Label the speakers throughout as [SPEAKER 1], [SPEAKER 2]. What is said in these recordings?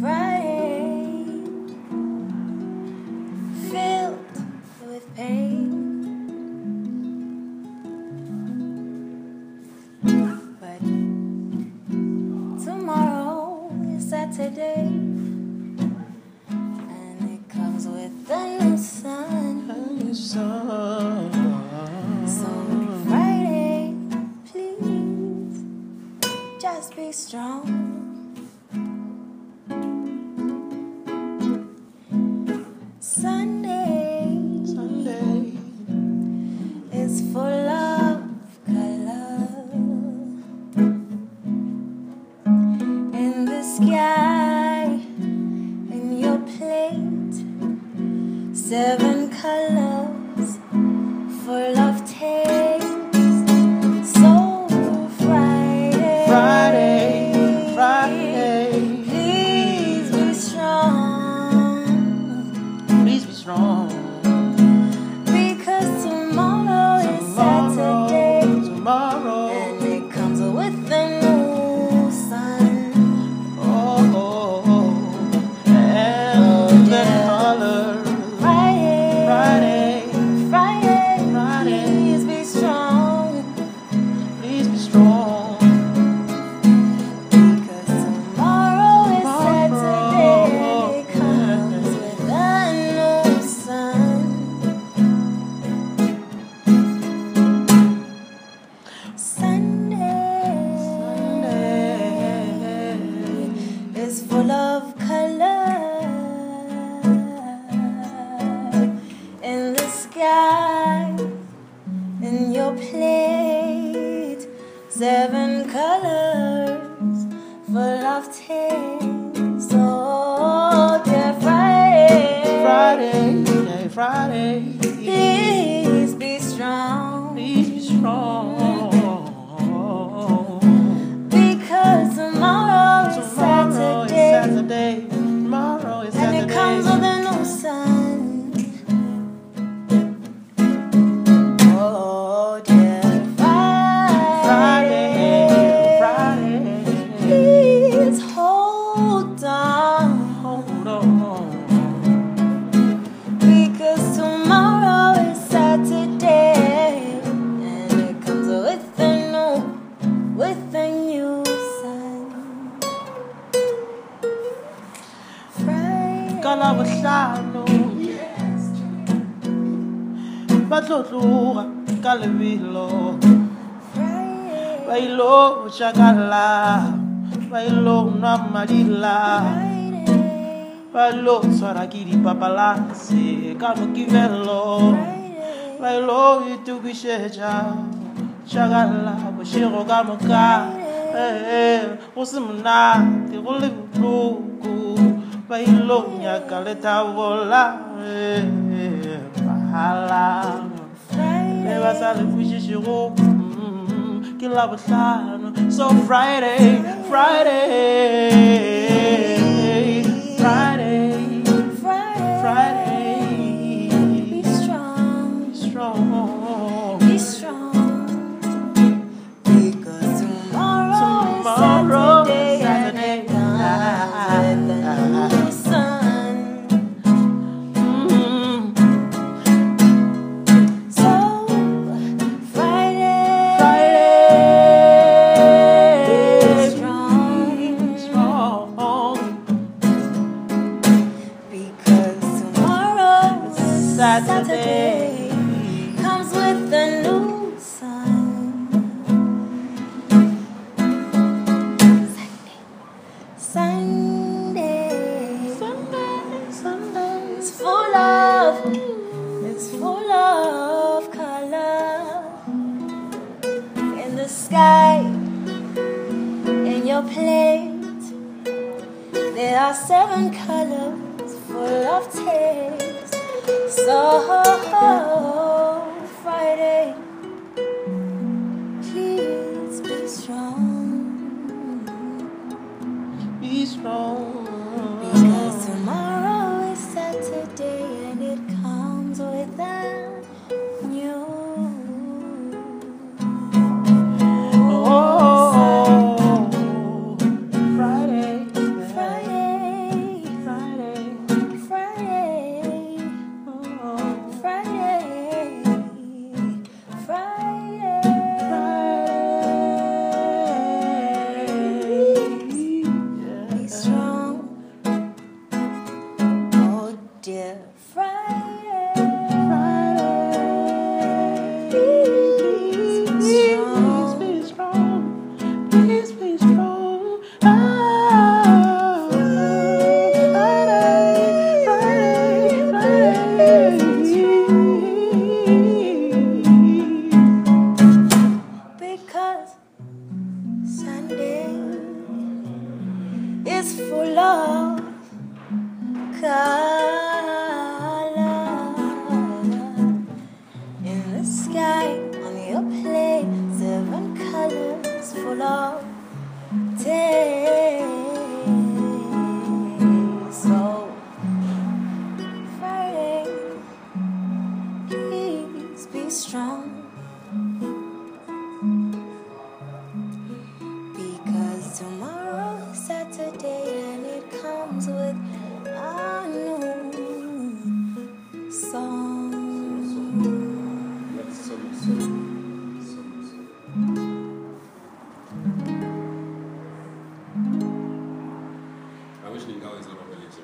[SPEAKER 1] Friday, filled with pain. But tomorrow is Saturday, and it comes with a new sun. So Friday, please just be strong. Seven colors for of seven colors full of taste oh dear Friday
[SPEAKER 2] Friday, yeah, Friday. Ka labohlano ba tlo tloga ka lebelo ba ilo shakala ba ilo nwa madila. Ba ilo tshwara ke dipapalase ka mokibelo ba ilo itukišetša shakala bošego ka moka go se monate go le botloko ba ilo nyaka lethabola bahala le ba sa le kwešišego mm, ke so friday friday friday
[SPEAKER 1] Friday. Is Saturday. comes with a new sun. Sunday,
[SPEAKER 2] Sunday, Sunday.
[SPEAKER 1] it's full of, it's full of color in the sky, in your plate. There are seven colors full of taste. So Friday, please be strong.
[SPEAKER 2] Be strong.
[SPEAKER 1] Comes with a new song.
[SPEAKER 3] I wish Ningawa is not on the lecture.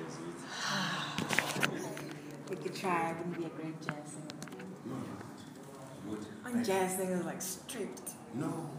[SPEAKER 1] We could try. I can be a great jazz singer.
[SPEAKER 3] No. Would.
[SPEAKER 1] And jazz singers like stripped.
[SPEAKER 3] No.